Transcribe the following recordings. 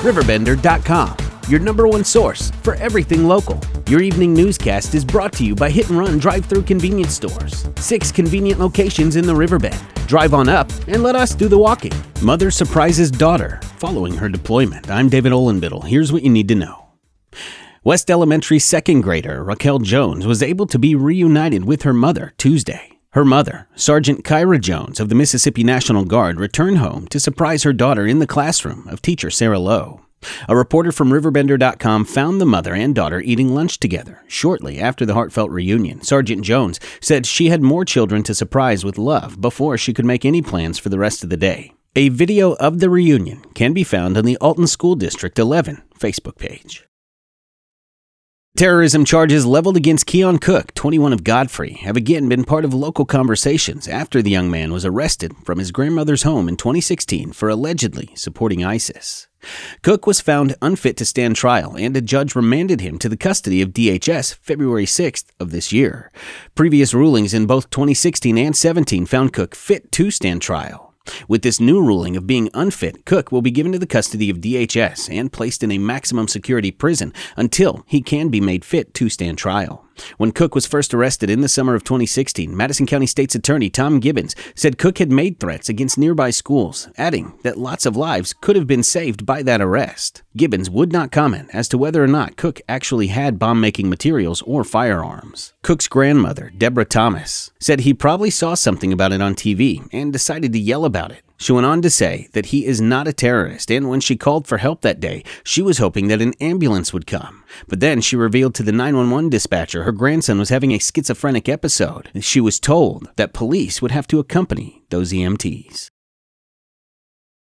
Riverbender.com, your number one source for everything local. Your evening newscast is brought to you by Hit and Run Drive Through Convenience Stores. Six convenient locations in the Riverbend. Drive on up and let us do the walking. Mother surprises daughter following her deployment. I'm David Olenbittle. Here's what you need to know. West Elementary second grader Raquel Jones was able to be reunited with her mother Tuesday. Her mother, Sergeant Kyra Jones of the Mississippi National Guard, returned home to surprise her daughter in the classroom of teacher Sarah Lowe. A reporter from Riverbender.com found the mother and daughter eating lunch together. Shortly after the heartfelt reunion, Sergeant Jones said she had more children to surprise with love before she could make any plans for the rest of the day. A video of the reunion can be found on the Alton School District 11 Facebook page. Terrorism charges leveled against Keon Cook, 21 of Godfrey, have again been part of local conversations after the young man was arrested from his grandmother's home in 2016 for allegedly supporting ISIS. Cook was found unfit to stand trial, and a judge remanded him to the custody of DHS February 6th of this year. Previous rulings in both 2016 and 17 found Cook fit to stand trial. With this new ruling of being unfit, Cook will be given to the custody of DHS and placed in a maximum security prison until he can be made fit to stand trial. When Cook was first arrested in the summer of 2016, Madison County State's Attorney Tom Gibbons said Cook had made threats against nearby schools, adding that lots of lives could have been saved by that arrest. Gibbons would not comment as to whether or not Cook actually had bomb making materials or firearms. Cook's grandmother, Deborah Thomas, said he probably saw something about it on TV and decided to yell about it. She went on to say that he is not a terrorist, and when she called for help that day, she was hoping that an ambulance would come. But then she revealed to the 911 dispatcher her grandson was having a schizophrenic episode. She was told that police would have to accompany those EMTs.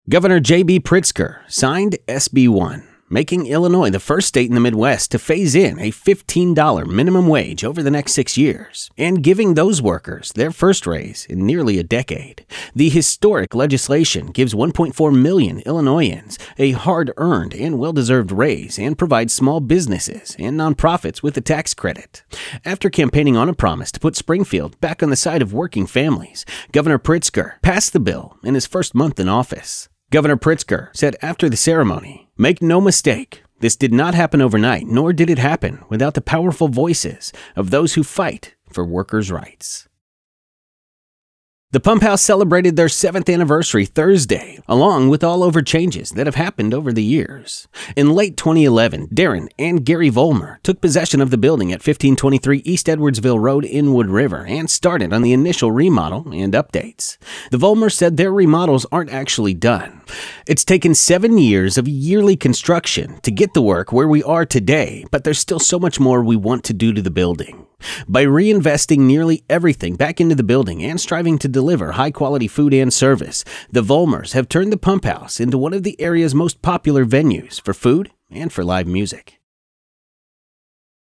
Governor J.B. Pritzker signed SB 1 making Illinois the first state in the Midwest to phase in a $15 minimum wage over the next six years, and giving those workers their first raise in nearly a decade. The historic legislation gives 1.4 million Illinoisans a hard earned and well deserved raise and provides small businesses and nonprofits with a tax credit. After campaigning on a promise to put Springfield back on the side of working families, Governor Pritzker passed the bill in his first month in office. Governor Pritzker said after the ceremony, Make no mistake, this did not happen overnight, nor did it happen without the powerful voices of those who fight for workers' rights. The Pump House celebrated their seventh anniversary Thursday, along with all over changes that have happened over the years. In late 2011, Darren and Gary Vollmer took possession of the building at 1523 East Edwardsville Road in Wood River and started on the initial remodel and updates. The Vollmer said their remodels aren't actually done. It's taken seven years of yearly construction to get the work where we are today, but there's still so much more we want to do to the building. By reinvesting nearly everything back into the building and striving to deliver high quality food and service, the Volmers have turned the Pump House into one of the area's most popular venues for food and for live music.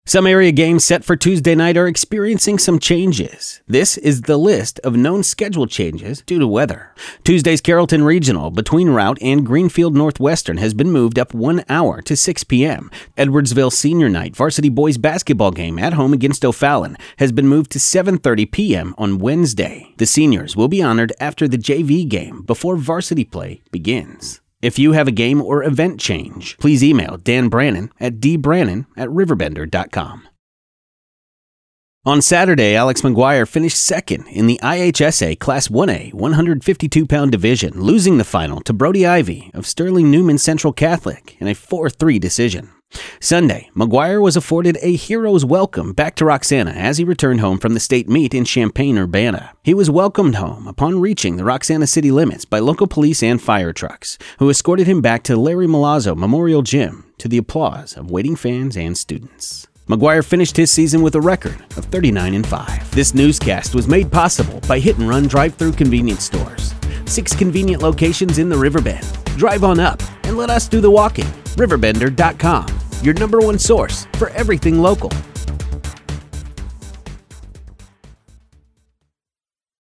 Some area games set for Tuesday night are experiencing some changes. This is the list of known schedule changes due to weather. Tuesday's Carrollton Regional between Routt and Greenfield Northwestern has been moved up one hour to 6 p.m. Edwardsville Senior Night varsity boys basketball game at home against O'Fallon has been moved to 7:30 p.m. on Wednesday. The seniors will be honored after the JV game before varsity play begins. If you have a game or event change, please email Dan Brannon at dbrannon at riverbender.com. On Saturday, Alex McGuire finished second in the IHSA Class 1A 152 pound division, losing the final to Brody Ivy of Sterling Newman Central Catholic in a 4 3 decision. Sunday, McGuire was afforded a hero's welcome back to Roxana as he returned home from the state meet in Champaign, Urbana. He was welcomed home upon reaching the Roxana city limits by local police and fire trucks, who escorted him back to Larry Milazzo Memorial Gym to the applause of waiting fans and students. McGuire finished his season with a record of 39 and 5. This newscast was made possible by Hit and Run drive-through convenience stores. Six convenient locations in the Riverbend. Drive on up and let us do the walking. Riverbender.com, your number one source for everything local.